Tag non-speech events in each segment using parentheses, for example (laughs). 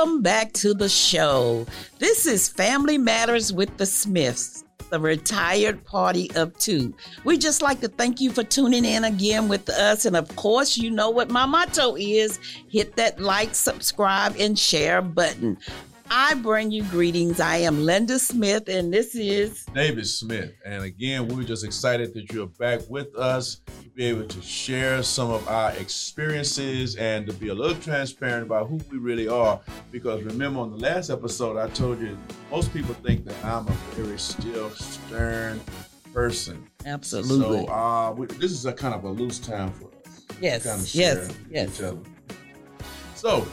Welcome back to the show. This is Family Matters with the Smiths, the retired party of two. We just like to thank you for tuning in again with us. And of course, you know what my motto is hit that like, subscribe, and share button. I bring you greetings. I am Linda Smith, and this is David Smith. And again, we're just excited that you're back with us to be able to share some of our experiences and to be a little transparent about who we really are. Because remember, on the last episode, I told you most people think that I'm a very still, stern person. absolutely. So uh, we, this is a kind of a loose time for us. yes, kind of yes, yes. each other. So,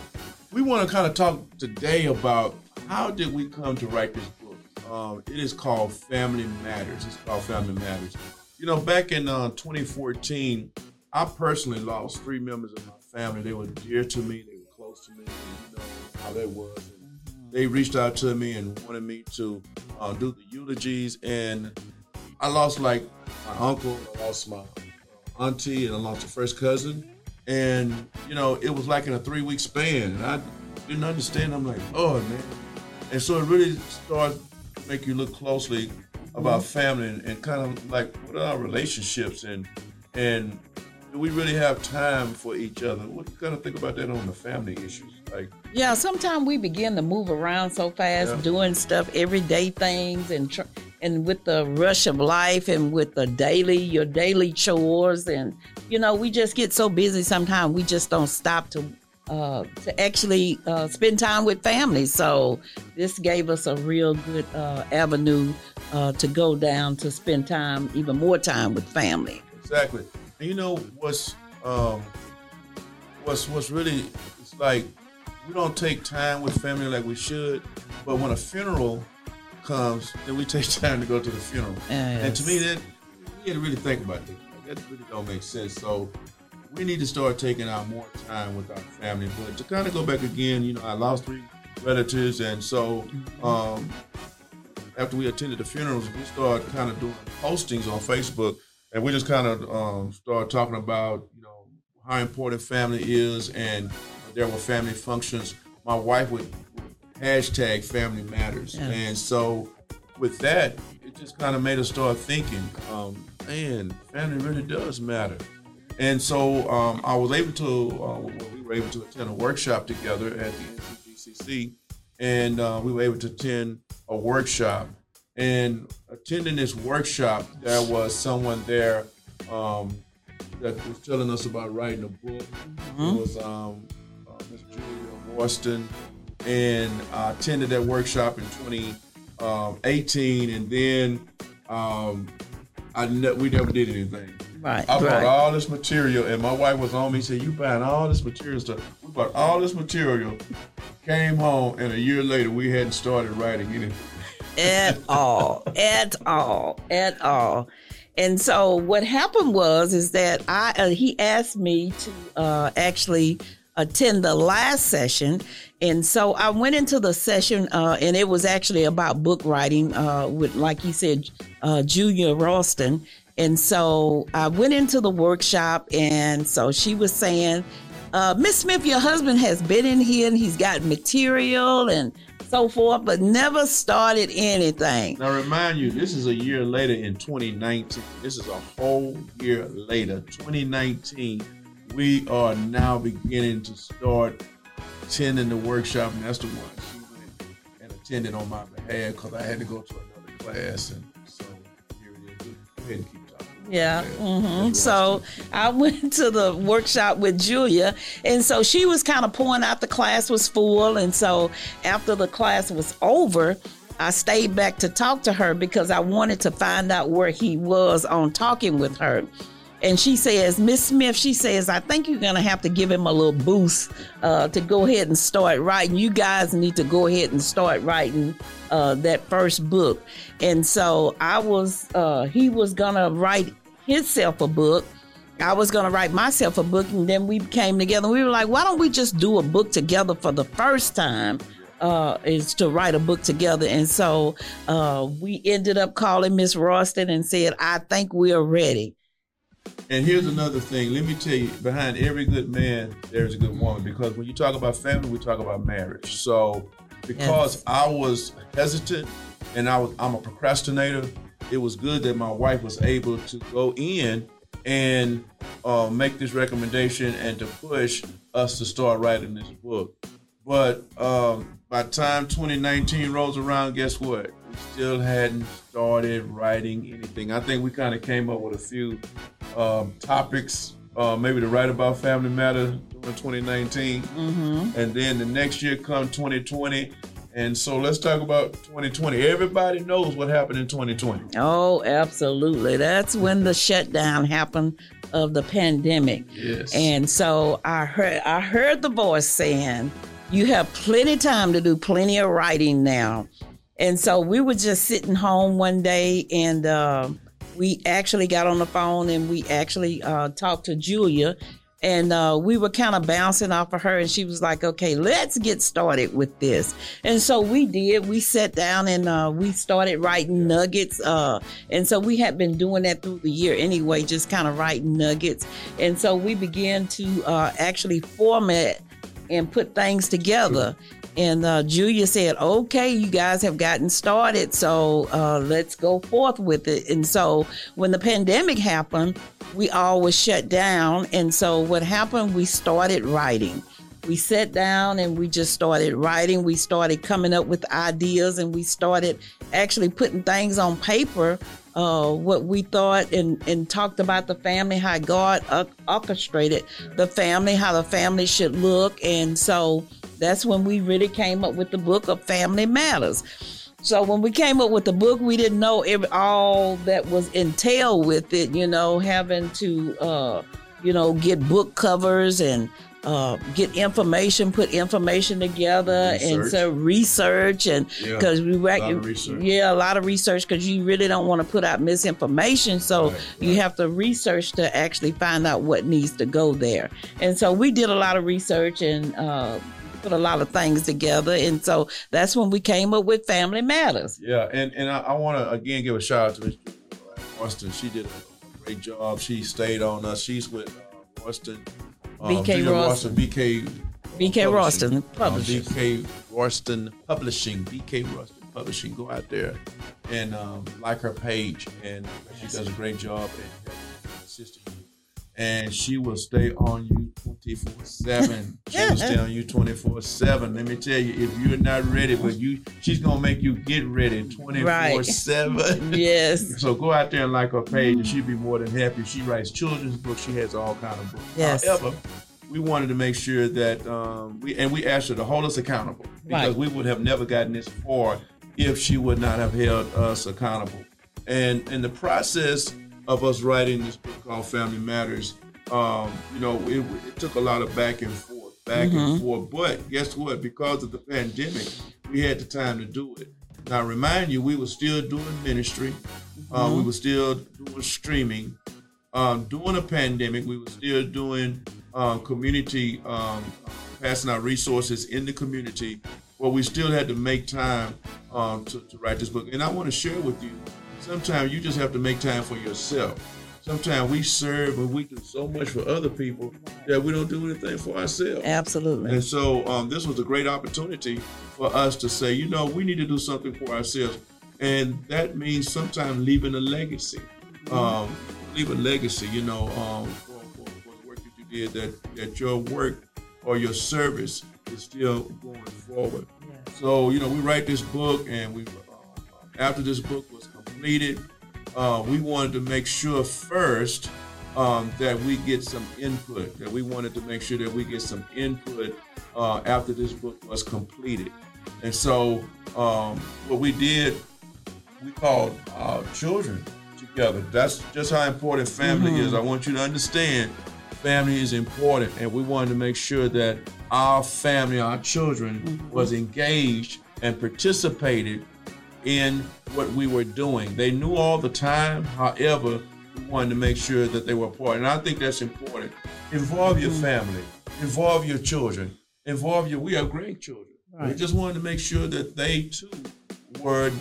we want to kind of talk today about how did we come to write this book. Um, it is called Family Matters. It's called Family Matters. You know, back in uh, 2014, I personally lost three members of my family. They were dear to me. They were close to me. And you know how that was. And they reached out to me and wanted me to uh, do the eulogies. And I lost like my uncle, I lost my auntie, and I lost a first cousin. And you know, it was like in a three week span, and I didn't understand. I'm like, oh man, and so it really started to make you look closely about mm-hmm. family and, and kind of like what are our relationships and and do we really have time for each other? What do you kind of think about that on the family issues? Like, Yeah, sometimes we begin to move around so fast, Yeah. doing stuff, everyday things, and tr- and with the rush of life, and with the daily, your daily chores, and you know, we just get so busy. Sometimes we just don't stop to uh, to actually uh, spend time with family. So this gave us a real good uh, avenue uh, to go down to spend time, even more time with family. Exactly. And you know what's um what's what's really it's like we don't take time with family like we should, but when a funeral comes, then we take (laughs) time to go to the funeral. And to me that we had to really think about it. That really don't make sense. So we need to start taking out more time with our family. But to kind of go back again, you know, I lost three relatives and so um after we attended the funerals, we started kind of doing postings on Facebook, and we just kind of um, started talking about you know how important family is, and there were family functions. My wife would hashtag Family Matters, Yeah. and so with that, it just kind of made us start thinking, um, man, family really does matter. And so um, I was able to, uh, well, we were able to attend a workshop together at the NCGCC, and uh, we were able to attend a workshop. And attending this workshop, there was someone there um, that was telling us about writing a book. It was um, uh, Miss Julia Royston, and I attended that workshop in 2018, and then um, I ne- we never did anything. Right, I bought right. all this material, and my wife was on me. Said, "You buying all this material stuff?" We bought all this material. Came home, and a year later, we hadn't started writing anything. at (laughs) all, at all, at all. And so what happened was is that I uh, he asked me to uh, actually attend the last session, and so I went into the session, uh, and it was actually about book writing uh, with, like you said, uh, Julia Royston. And so I went into the workshop, and so she was saying, uh, Miss Smith, your husband has been in here and he's got material and so forth, but never started anything. Now, remind you, this is a year later in 2019. This is a whole year later, 2019. We are now beginning to start attending the workshop, and that's the one she went and attended on my behalf because I had to go to another class, and so here it is. Go ahead and keep talking. Yeah. hmm So I (laughs) went to the workshop with Julia, and so she was kind of pouring out. The class was full, and so after the class was over, I stayed back to talk to her because I wanted to find out where he was on talking with her. And she says, Miss Smith, she says, I think you're gonna have to give him a little boost uh, to go ahead and start writing. You guys need to go ahead and start writing uh, that first book. And so I was, uh, he was gonna write himself a book. I was gonna write myself a book, and then we came together. We were like, why don't we just do a book together for the first time? Uh, is to write a book together, and so uh, we ended up calling Miss Royston and said, "I think we're ready." And here's another thing. Let me tell you, behind every good man, there's a good woman. Because when you talk about family, we talk about marriage. So because yes. I was hesitant and I was I'm a procrastinator, it was good that my wife was able to go in and uh, make this recommendation and to push us to start writing this book. But um, by the time 2019 rolls around, guess what? We still hadn't started writing anything. I think we kind of came up with a few um, topics, uh, maybe to write about Family Matter during 2019, mm-hmm. and then the next year come 2020. And so let's talk about 2020. Everybody knows what happened in 2020. Oh, absolutely. That's when the shutdown happened of the pandemic. Yes. And so I heard I heard the voice saying, "You have plenty time to do plenty of writing now." And so we were just sitting home one day and uh, we actually got on the phone and we actually uh, talked to Julia. And uh, we were kind of bouncing off of her, and she was like, "Okay, let's get started with this." And so we did. We sat down and uh, we started writing nuggets. Uh, and so we had been doing that through the year anyway, just kind of writing nuggets. And so we began to uh, actually format and put things together. And uh, Julia said, okay, you guys have gotten started, so uh, let's go forth with it. And so when the pandemic happened, we all was shut down. And so what happened, we started writing. We sat down and we just started writing. We started coming up with ideas and we started actually putting things on paper uh, what we thought and, and talked about the family, how God orchestrated the family, how the family should look. And so that's when we really came up with the book of Family Matters. So when we came up with the book, we didn't know every, all that was entailed with it, you know, having to, uh, you know, get book covers and uh, get information, put information together, research. and so research, and because yeah, we yeah, a lot of research because you really don't want to put out misinformation, so right, you right. have to research to actually find out what needs to go there. And so we did a lot of research and. Uh, put a lot of things together, and so that's when we came up with Family Matters. Yeah, and and I, I want to again give a shout out to Austin. She did a great job. She stayed on us. She's with uh, Austin um, BK Royston. BK. BK Royston Publishing. Um, BK Royston Publishing. BK Royston Publishing. Go out there and um, like her page, and she does a great job and assisting. And she will stay on you 24 7. She will stay on you 24 7. Let me tell you, if you're not ready, but you she's gonna make you get ready 24 7. (laughs) (laughs) Yes. so go out there and like her page, and she'd be more than happy. She writes children's books, she has all kind of books. Yes. However, we wanted to make sure that um, we and we asked her to hold us accountable because right. we would have never gotten this far if she would not have held us accountable. And in the process of us writing this book called Family Matters, um, you know, it, it, took a lot of back and forth, back mm-hmm. and forth. But guess what? Because of the pandemic, we had the time to do it. Now, remind you, we were still doing ministry. Uh, mm-hmm. Uh, we were still doing streaming. Um, during the pandemic, we were still doing um, community, um, passing out resources in the community. But we still had to make time um, to, to write this book. And I want to share with you, sometimes you just have to make time for yourself sometimes we serve and we do so much for other people that we don't do anything for ourselves. Absolutely. And so um, this was a great opportunity for us to say, you know, we need to do something for ourselves. And that means sometimes leaving a legacy. Um, leave a legacy, you know, um, for, for, for, the work that you did, that, that your work or your service is still going forward. Yeah. So, you know, we write this book and we, uh, after this book was completed, uh, we wanted to make sure first um, that we get some input, that we wanted to make sure that we get some input uh, after this book was completed. And so um, what we did, we called our children together. That's just how important family mm-hmm. is. I want you to understand family is important, and we wanted to make sure that our family, our children, mm-hmm. was engaged and participated in what we were doing. They knew all the time, however, we wanted to make sure that they were part. And I think that's important. Involve your mm-hmm. family, involve your children, involve your, we have great children. Right. We just wanted to make sure that they too were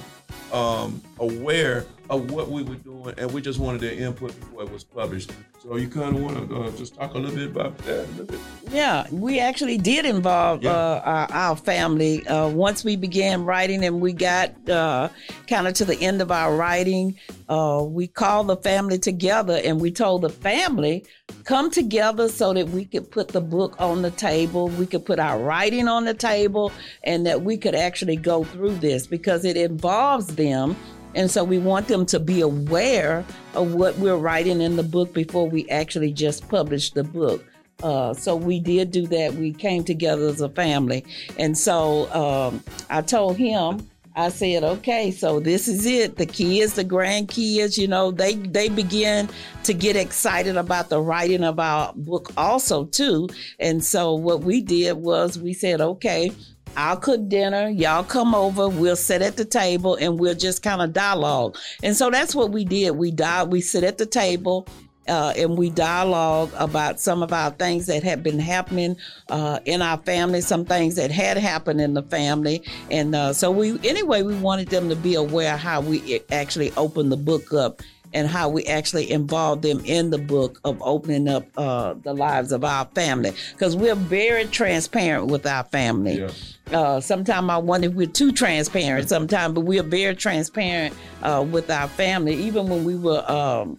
um, aware of what we were doing, and we just wanted their input before it was published. So you kind of want to uh, just talk a little bit about that a little bit. Yeah, we actually did involve Yeah. uh, our, our family. Uh, once we began writing and we got uh, kind of to the end of our writing, uh, we called the family together and we told the family, come together so that we could put the book on the table, we could put our writing on the table, and that we could actually go through this because it involves them. And so we want them to be aware of what we're writing in the book before we actually just publish the book. Uh, so we did do that. We came together as a family. And so um, I told him, I said, okay, so this is it. The kids, the grandkids, you know, they they begin to get excited about the writing of our book also too. And so what we did was we said, okay, I'll cook dinner. Y'all come over. We'll sit at the table and we'll just kind of dialogue. And so that's what we did. We died. We sit at the table. Uh, and we dialogue about some of our things that had been happening uh, in our family, some things that had happened in the family, and uh, so we anyway we wanted them to be aware how we actually opened the book up and how we actually involve them in the book of opening up uh, the lives of our family because we're very transparent with our family. Uh, sometimes I wonder if we're too transparent sometimes, but we are very transparent uh, with our family. Even when we were um,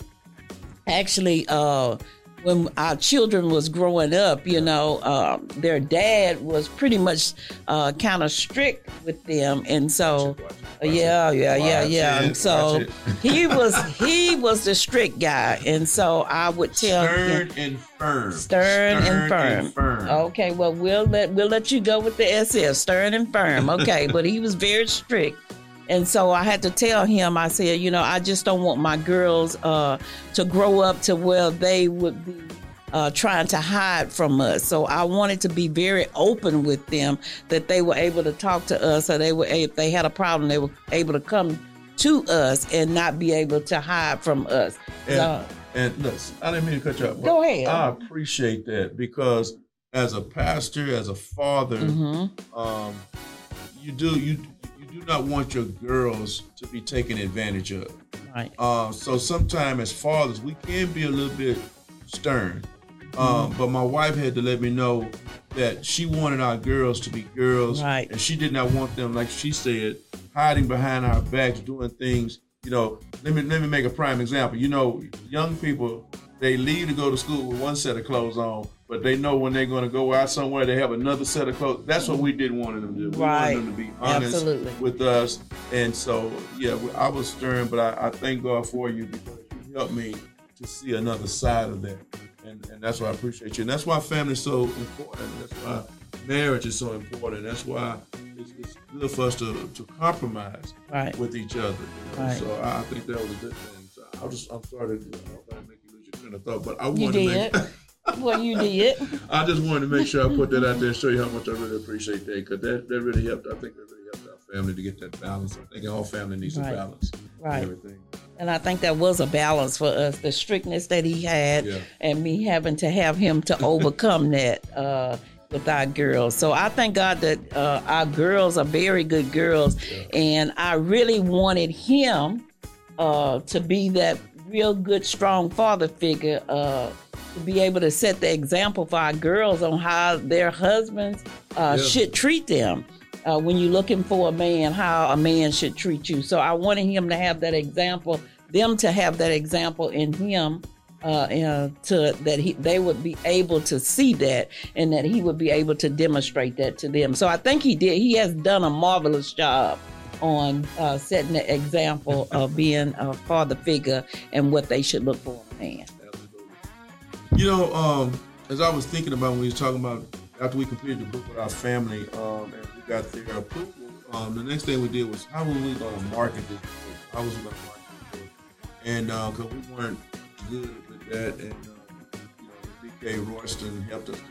actually, uh, when our children was growing up, you know, uh, their dad was pretty much uh, kind of strict with them, and so Watch it, watch it. yeah, yeah, yeah, yeah. it, And so (laughs) he was he was the strict guy, and so I would tell him. Stern and firm. Stern, and firm. firm. Okay, well we'll let we'll let you go with the SF, stern and firm. Okay, but he was very strict. And so I had to tell him, I said, you know, I just don't want my girls uh, to grow up to where they would be uh, trying to hide from us. So I wanted to be very open with them that they were able to talk to us, or they were if they had a problem, they were able to come to us and not be able to hide from us. And, So- and look, I didn't mean to cut you off. Go ahead. I appreciate that because as a pastor, as a father, Mhm. um, you do you do not want your girls to be taken advantage of. Right. Uh, so sometimes as fathers, we can be a little bit stern. Um, Mm-hmm. but my wife had to let me know that she wanted our girls to be girls, Right. and she did not want them, like she said, hiding behind our backs, doing things. You know, let me let me make a prime example. You know, young people they leave to go to school with one set of clothes on, but they know when they're going to go out somewhere, they have another set of clothes. That's what we didn't want them to do. We Right. wanted them to be honest Absolutely. with us, and so yeah, I was stern, but I, I thank God for you because you helped me to see another side of that, and and that's why I appreciate you, and that's why family is so important. That's why marriage is so important. That's why it's, it's good for us to, to compromise Right. with each other. You know? Right. So I, I think that was a good thing. So I just I'm sorry to, I don't wanna make you lose your train of thought, but I wanted did. to make. (laughs) well, you did. I just wanted to make sure I put that out there and show you how much I really appreciate that because that, that really helped. I think that really helped our family to get that balance. I think all family needs Right. a balance. Right. And everything. And I think that was a balance for us. The strictness that he had, Yeah. and me having to have him to overcome (laughs) that uh, with our girls. So I thank God that uh, our girls are very good girls, and I really wanted him uh, to be that real good, strong father figure. Uh, to be able to set the example for our girls on how their husbands uh, Yeah. should treat them uh, when you're looking for a man, how a man should treat you. So I wanted him to have that example, them to have that example in him, uh, uh, to that he they would be able to see that, and that he would be able to demonstrate that to them. So I think he did. He has done a marvelous job on uh, setting the example of being a father figure and what they should look for in a man. You know, um, as I was thinking about when we was talking about after we completed the book with our family um, and we got their approval, um, the next thing we did was how were we going to market this book? How was we going to market this book? And because we weren't good with that, and um, you know, BK Royston helped us to,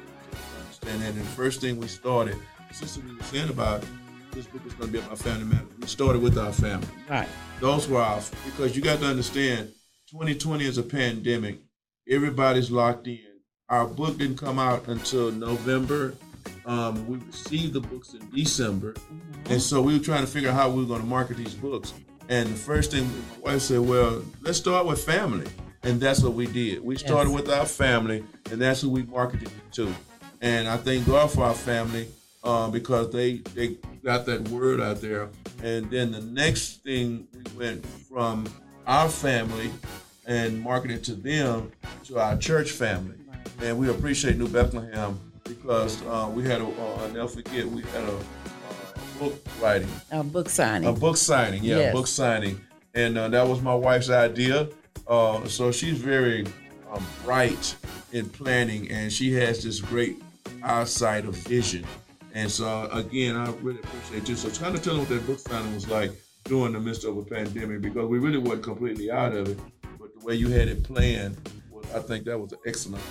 understand that. And the first thing we started, since we were saying about this book was going to be about family matters, we started with our family Right. those were our because you got to understand 2020 is a pandemic everybody's locked in our book didn't come out until november um, we received the books in december and so we were trying to figure out how we were going to market these books And the first thing my wife said, well, let's start with family. And that's what we did. We started Yes. with our family, and that's who we marketed to. And I thank God for our family uh, because they they got that word out there. And then the next thing we went from our family and marketed to them to our church family. And we appreciate New Bethlehem because uh, we had a, uh, I'll never forget, we had a, uh book writing A book signing. a book signing, yeah, Yes. book signing, and uh, that was my wife's idea. Uh, so she's very um, bright in planning, and she has this great eyesight of vision. And so again, I really appreciate you. So kind of tell them what that book signing was like during the midst of a pandemic, because we really weren't completely out of it, way you had it planned, I think that was excellent.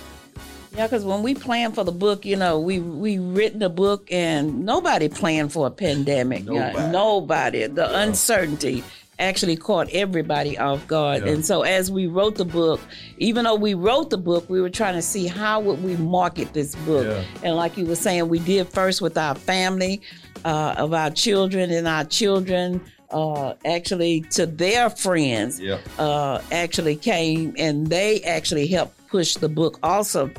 Yeah, because when we planned for the book, you know, we we written the book, and nobody planned for a pandemic. you know, Nobody. nobody. The uncertainty actually caught everybody off guard. Yeah. And so, as we wrote the book, even though we wrote the book, we were trying to see how would we market this book. Yeah. And like you were saying, we did first with our family, uh, of our children, and our children. Uh, actually, to their friends, Yeah. uh, actually came and they actually helped push the book also.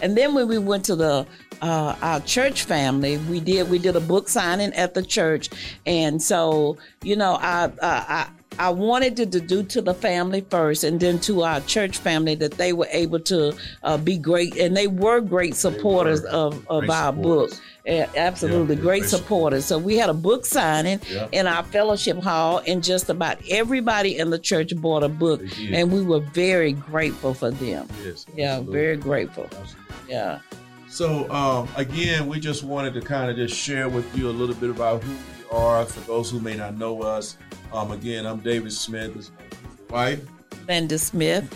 And then when we went to the uh, our church family, we did we did a book signing at the church, and so you know I I. I wanted to, to do to the family first, and then to our church family that they were able to uh, be great, and they were great supporters were. of, of Great our supporters. book. Yeah, absolutely, Yeah, great supporters. So we had a book signing Yeah. in our fellowship hall, and just about everybody in the church bought a book, and we were very grateful for them. Yes. Yeah, absolutely. very grateful. Absolutely. Yeah. So um, again, we just wanted to kind of just share with you a little bit about who are for those who may not know us. Um, again, I'm David Smith, this is my wife. Linda Smith,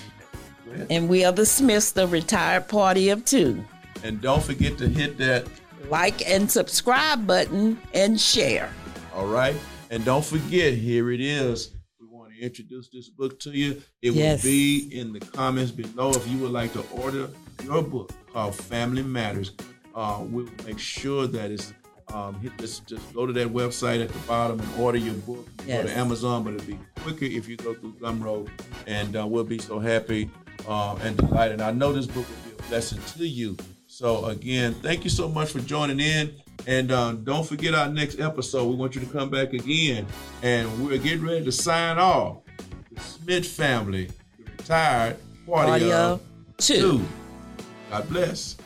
Go and we are the Smiths, the retired party of two. And don't forget to hit that. Like and subscribe button and share. All right. And don't forget, here it is. We want to introduce this book to you. It Yes. will be in the comments below if you would like to order your book called Family Matters. Uh, we'll make sure that it's um, hit this. Just go to that website at the bottom and order your book. Go Yes. to Amazon, but it'll be quicker if you go through Gumroad, and uh, we'll be so happy uh, and delighted. I know this book will be a blessing to you. So again, thank you so much for joining in. And uh, don't forget our next episode. We want you to come back again, and we're getting ready to sign off. The Smith family, the retired party, Party of of two. two. God bless.